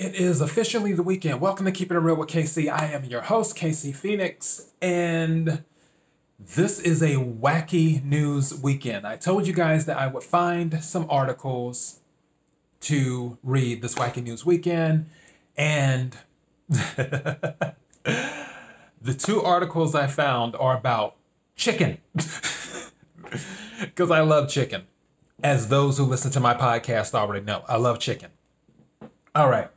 It is officially the weekend. Welcome to Keeping It Real with KC. I am your host, KC Phoenix, and this is a wacky news weekend. I told you guys that I would find some articles to read this wacky news weekend, and the two articles I found are about chicken. Because I love chicken. As those who listen to my podcast already know, I love chicken. All right.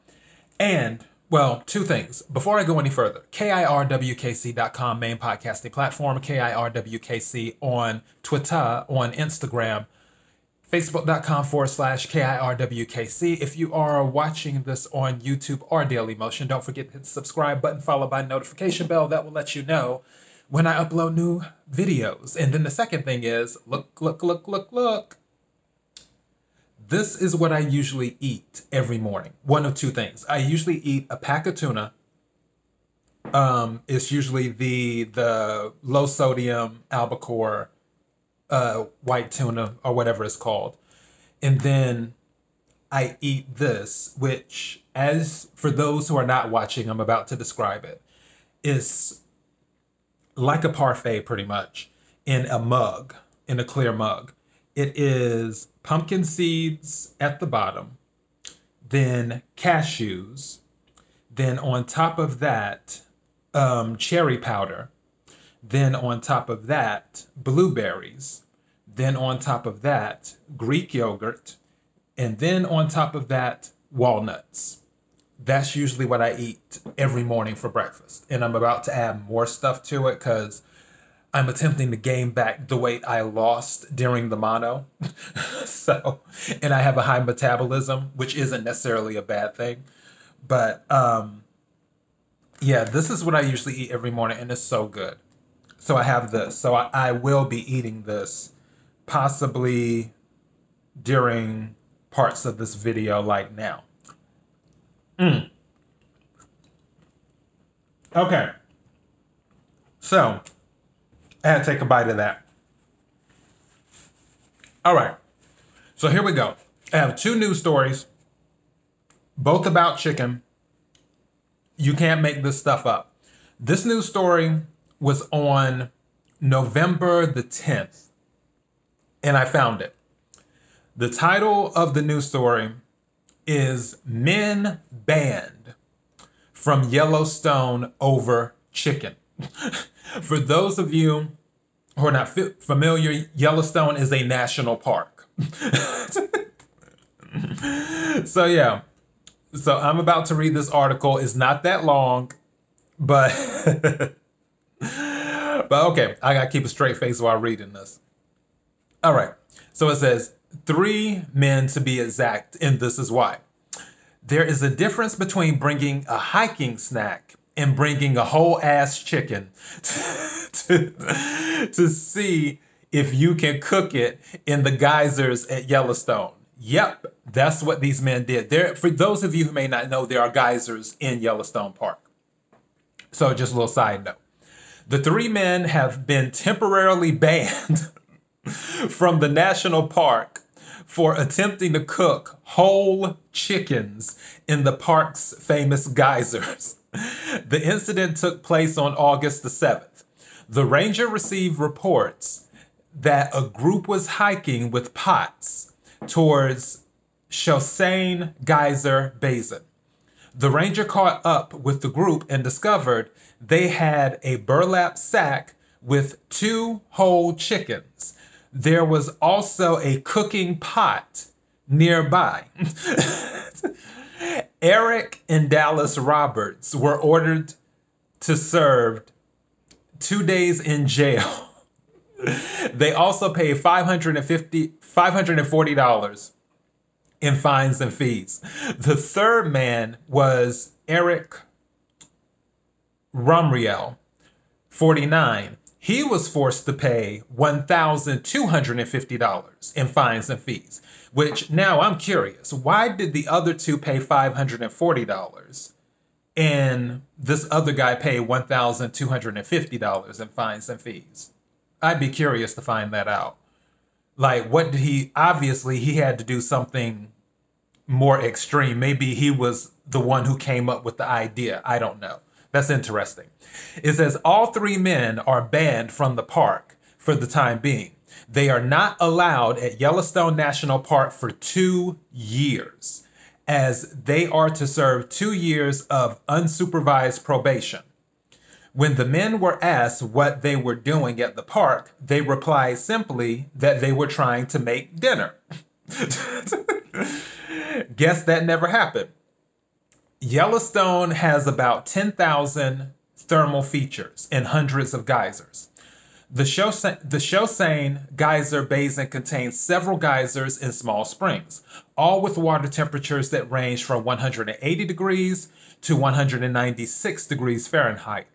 And, well, two things. Before I go any further, KIRWKC.com, main podcasting platform, KIRWKC on Twitter, on Instagram, Facebook.com forward slash KIRWKC. If you are watching this on YouTube or Daily Motion, don't forget to hit the subscribe button followed by notification bell. That will let you know when I upload new videos. And then the second thing is look, look, look, look, look. This is what I usually eat every morning. One of two things. I usually eat a pack of tuna. Um, it's usually the the low sodium albacore uh, white tuna or whatever it's called. And then I eat this, which, as for those who are not watching, I'm about to describe it, is like a parfait pretty much in a mug, in a clear mug. It is pumpkin seeds at the bottom, then cashews, then on top of that, um, cherry powder, then on top of that, blueberries, then on top of that, Greek yogurt, and then on top of that, walnuts. That's usually what I eat every morning for breakfast. And I'm about to add more stuff to it because I'm attempting to gain back the weight I lost during the mono. so, and I have a high metabolism, which isn't necessarily a bad thing. But um, yeah, this is what I usually eat every morning, and it's so good. So I have this. So I, I will be eating this possibly during parts of this video, like now. Mm. Okay. So To take a bite of that. All right. So here we go. I have two news stories, both about chicken. You can't make this stuff up. This news story was on November the 10th, and I found it. The title of the news story is Men Banned from Yellowstone Over Chicken. For those of you who are not familiar, Yellowstone is a national park. so, yeah. So, I'm about to read this article. It's not that long, but. but okay, I gotta keep a straight face while reading this. All right. So it says three men to be exact, and this is why. There is a difference between bringing a hiking snack and bringing a whole ass chicken to, to see if you can cook it in the geysers at Yellowstone. Yep, that's what these men did. There, for those of you who may not know, there are geysers in Yellowstone Park. So, just a little side note: the three men have been temporarily banned from the national park for attempting to cook whole chickens in the park's famous geysers. The incident took place on August the 7th. The ranger received reports that a group was hiking with pots towards Shoshone Geyser Basin. The ranger caught up with the group and discovered they had a burlap sack with two whole chickens there was also a cooking pot nearby. Eric and Dallas Roberts were ordered to serve two days in jail. they also paid $550, $540 in fines and fees. The third man was Eric Romriell, 49 he was forced to pay $1,250 in fines and fees. Which now I'm curious, why did the other two pay $540 and this other guy pay $1,250 in fines and fees? I'd be curious to find that out. Like, what did he? Obviously, he had to do something more extreme. Maybe he was the one who came up with the idea. I don't know. That's interesting. It says all three men are banned from the park for the time being. They are not allowed at Yellowstone National Park for two years, as they are to serve two years of unsupervised probation. When the men were asked what they were doing at the park, they replied simply that they were trying to make dinner. Guess that never happened. Yellowstone has about 10,000 thermal features and hundreds of geysers. The, Shosa- the Geyser Basin contains several geysers and small springs, all with water temperatures that range from 180 degrees to 196 degrees Fahrenheit.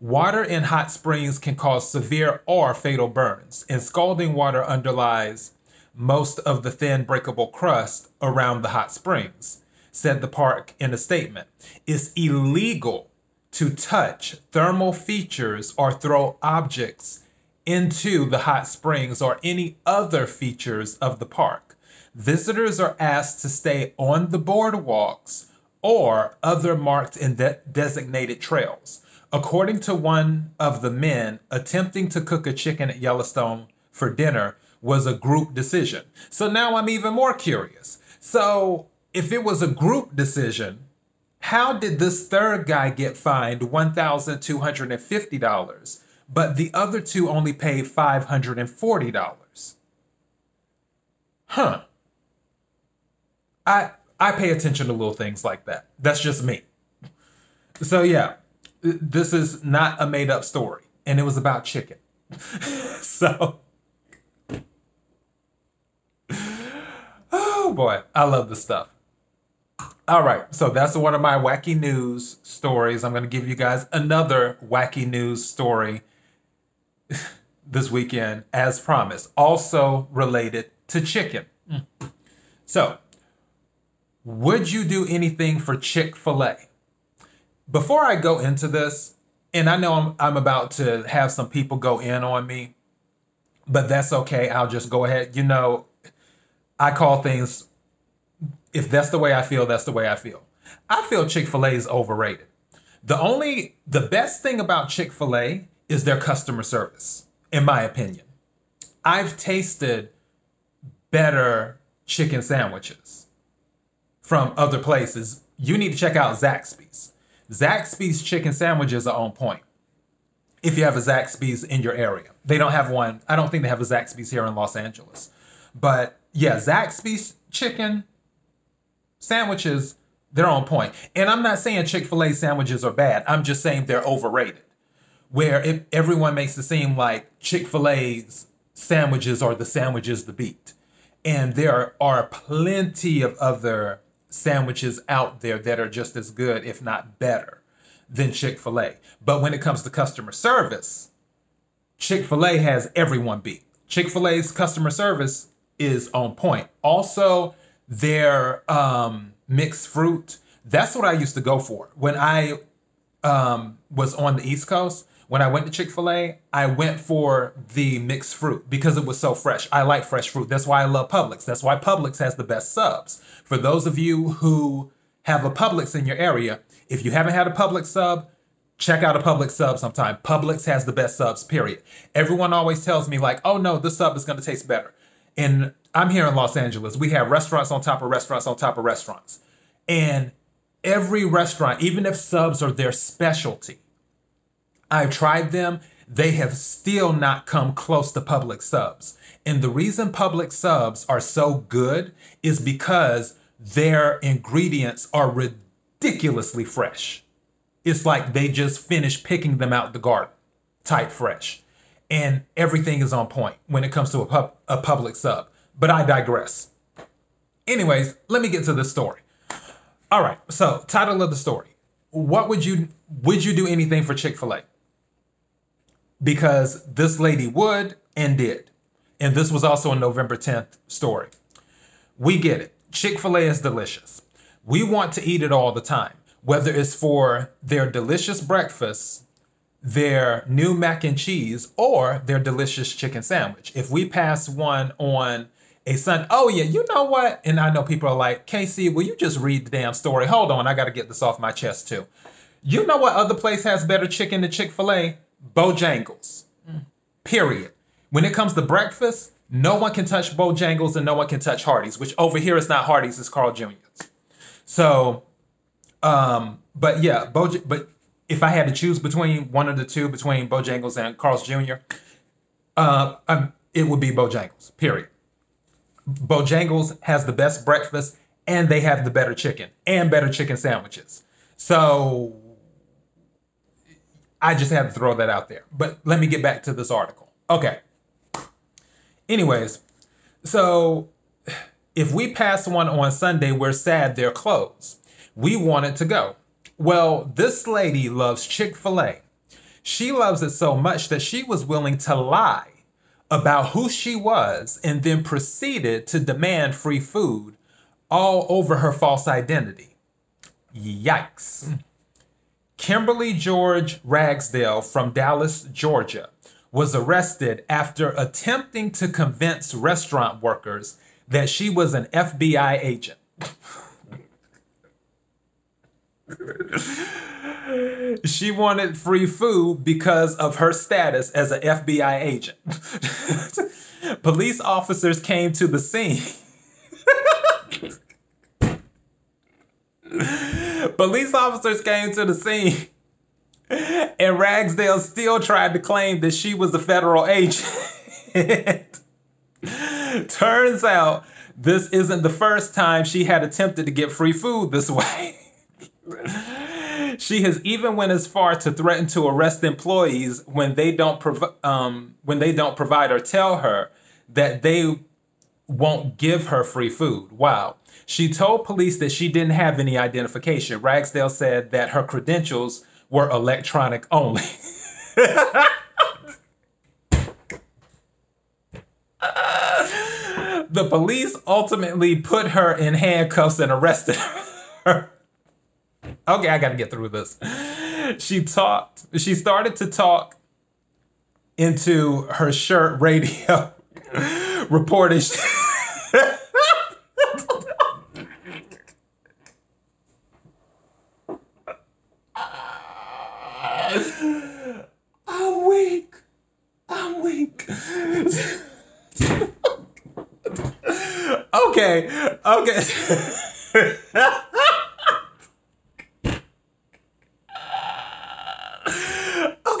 Water in hot springs can cause severe or fatal burns, and scalding water underlies most of the thin breakable crust around the hot springs, said the park in a statement. It's illegal to touch thermal features or throw objects into the hot springs or any other features of the park. Visitors are asked to stay on the boardwalks or other marked and de- designated trails. According to one of the men, attempting to cook a chicken at Yellowstone for dinner was a group decision. So now I'm even more curious. So if it was a group decision, how did this third guy get fined $1,250, but the other two only paid $540? Huh. I I pay attention to little things like that. That's just me. So yeah, this is not a made up story, and it was about chicken. so, oh boy, I love this stuff. All right, so that's one of my wacky news stories. I'm going to give you guys another wacky news story this weekend, as promised, also related to chicken. Mm. So, would you do anything for Chick fil A? before I go into this, and I know I'm, I'm about to have some people go in on me, but that's okay. I'll just go ahead. You know, I call things, if that's the way I feel, that's the way I feel. I feel Chick fil A is overrated. The only, the best thing about Chick fil A is their customer service, in my opinion. I've tasted better chicken sandwiches from other places. You need to check out Zaxby's. Zaxby's chicken sandwiches are on point. If you have a Zaxby's in your area, they don't have one. I don't think they have a Zaxby's here in Los Angeles. But yeah, Zaxby's chicken sandwiches, they're on point. And I'm not saying Chick fil A sandwiches are bad, I'm just saying they're overrated. Where it, everyone makes it seem like Chick fil A's sandwiches are the sandwiches the beat. And there are plenty of other sandwiches out there that are just as good, if not better, than Chick fil A. But when it comes to customer service, Chick fil A has everyone beat. Chick fil A's customer service is on point. Also, their um, mixed fruit, that's what I used to go for. When I um, was on the East Coast, when I went to Chick fil A, I went for the mixed fruit because it was so fresh. I like fresh fruit. That's why I love Publix. That's why Publix has the best subs. For those of you who have a Publix in your area, if you haven't had a Publix sub, check out a Publix sub sometime. Publix has the best subs, period. Everyone always tells me, like, oh no, this sub is going to taste better. And I'm here in Los Angeles. We have restaurants on top of restaurants on top of restaurants. And every restaurant, even if subs are their specialty, I've tried them. They have still not come close to Publix subs. And the reason Publix subs are so good is because their ingredients are ridiculously fresh. It's like they just finished picking them out the garden, type fresh. And everything is on point when it comes to a, pub, a Publix sub. But I digress. Anyways, let me get to the story. All right, so title of the story. What would you would you do anything for Chick-fil-A? because this lady would and did. And this was also a November 10th story. We get it. Chick fil A is delicious. We want to eat it all the time, whether it's for their delicious breakfast, their new mac and cheese, or their delicious chicken sandwich. If we pass one on a son. Oh yeah, you know what? And I know people are like, KC, will you just read the damn story? Hold on, I got to get this off my chest too. You know what other place has better chicken than Chick Fil A? Bojangles. Period. When it comes to breakfast, no one can touch Bojangles and no one can touch Hardee's, which over here is not Hardee's, it's Carl Jr.'s. So, um, but yeah, Boj- but if I had to choose between one of the two, between Bojangles and Carl's Jr., uh, um, it would be Bojangles. Period. Bojangles has the best breakfast, and they have the better chicken and better chicken sandwiches. So I just had to throw that out there. But let me get back to this article. Okay. Anyways, so if we pass one on Sunday, we're sad they're closed. We wanted to go. Well, this lady loves Chick fil A. She loves it so much that she was willing to lie about who she was and then proceeded to demand free food all over her false identity. Yikes. Kimberly George Ragsdale from Dallas, Georgia, was arrested after attempting to convince restaurant workers that she was an FBI agent. she wanted free food because of her status as an FBI agent. Police officers came to the scene. Police officers came to the scene, and Ragsdale still tried to claim that she was a federal agent. Turns out this isn't the first time she had attempted to get free food this way. she has even went as far to threaten to arrest employees when they don't prov- um, when they don't provide or tell her that they won't give her free food. Wow. She told police that she didn't have any identification. Ragsdale said that her credentials were electronic only. the police ultimately put her in handcuffs and arrested her. Okay, I got to get through this. She talked, she started to talk into her shirt radio, reporting. I'm weak. I'm weak. Okay. Okay,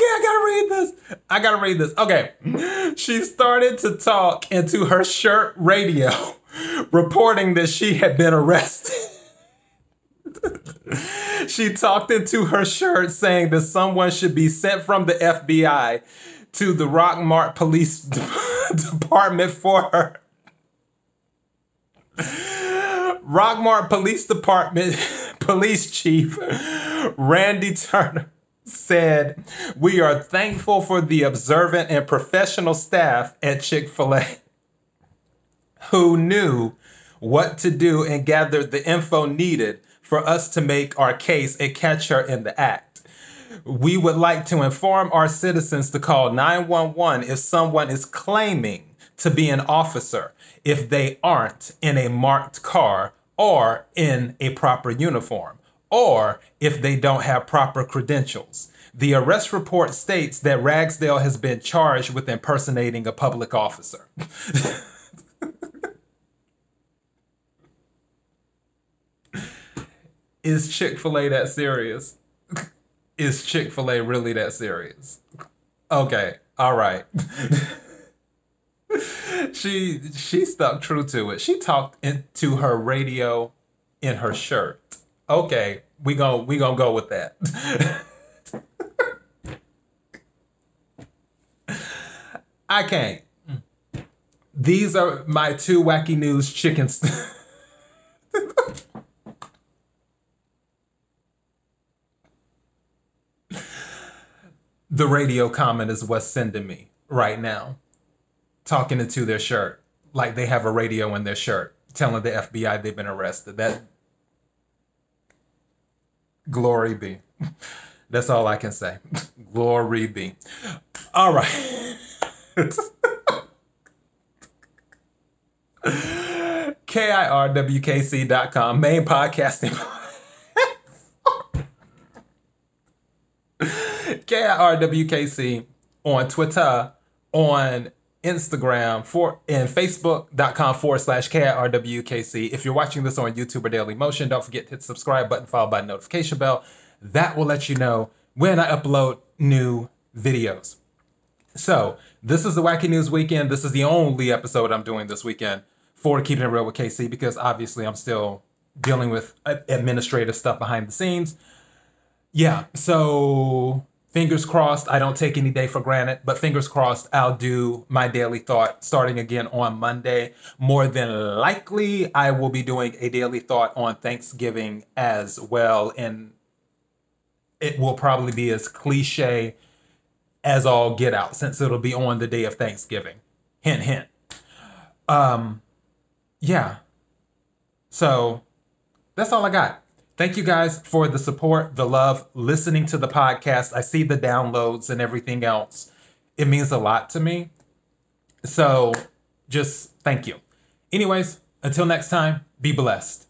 I gotta read this. I gotta read this. Okay. She started to talk into her shirt radio, reporting that she had been arrested. she talked into her shirt saying that someone should be sent from the FBI to the Rockmart Police Department for her. Rockmart Police Department Police Chief Randy Turner said, We are thankful for the observant and professional staff at Chick fil A who knew what to do and gathered the info needed for us to make our case and catch her in the act. We would like to inform our citizens to call 911 if someone is claiming to be an officer if they aren't in a marked car or in a proper uniform or if they don't have proper credentials. The arrest report states that Ragsdale has been charged with impersonating a public officer. Is Chick fil A that serious? Is Chick fil A really that serious? Okay, all right. she she stuck true to it. She talked into her radio in her shirt. Okay, we gon' we gonna go with that. I can't. These are my two wacky news chickens. the radio comment is what's sending me right now. Talking into their shirt. Like they have a radio in their shirt telling the FBI they've been arrested. That glory be. That's all I can say. glory be. All right. KIRWKC.com, main podcasting. KIRWKC on Twitter, on Instagram, for and Facebook.com forward slash KIRWKC. If you're watching this on YouTube or Daily Motion, don't forget to hit the subscribe button followed by notification bell. That will let you know when I upload new videos. So, this is the Wacky News Weekend. This is the only episode I'm doing this weekend for Keeping It Real with KC because obviously I'm still dealing with administrative stuff behind the scenes. Yeah, so fingers crossed, I don't take any day for granted, but fingers crossed, I'll do my daily thought starting again on Monday. More than likely, I will be doing a daily thought on Thanksgiving as well. And it will probably be as cliche as all get out since it'll be on the day of Thanksgiving. Hint, hint. Um, yeah. So that's all I got. Thank you guys for the support, the love, listening to the podcast. I see the downloads and everything else. It means a lot to me. So just thank you. Anyways, until next time, be blessed.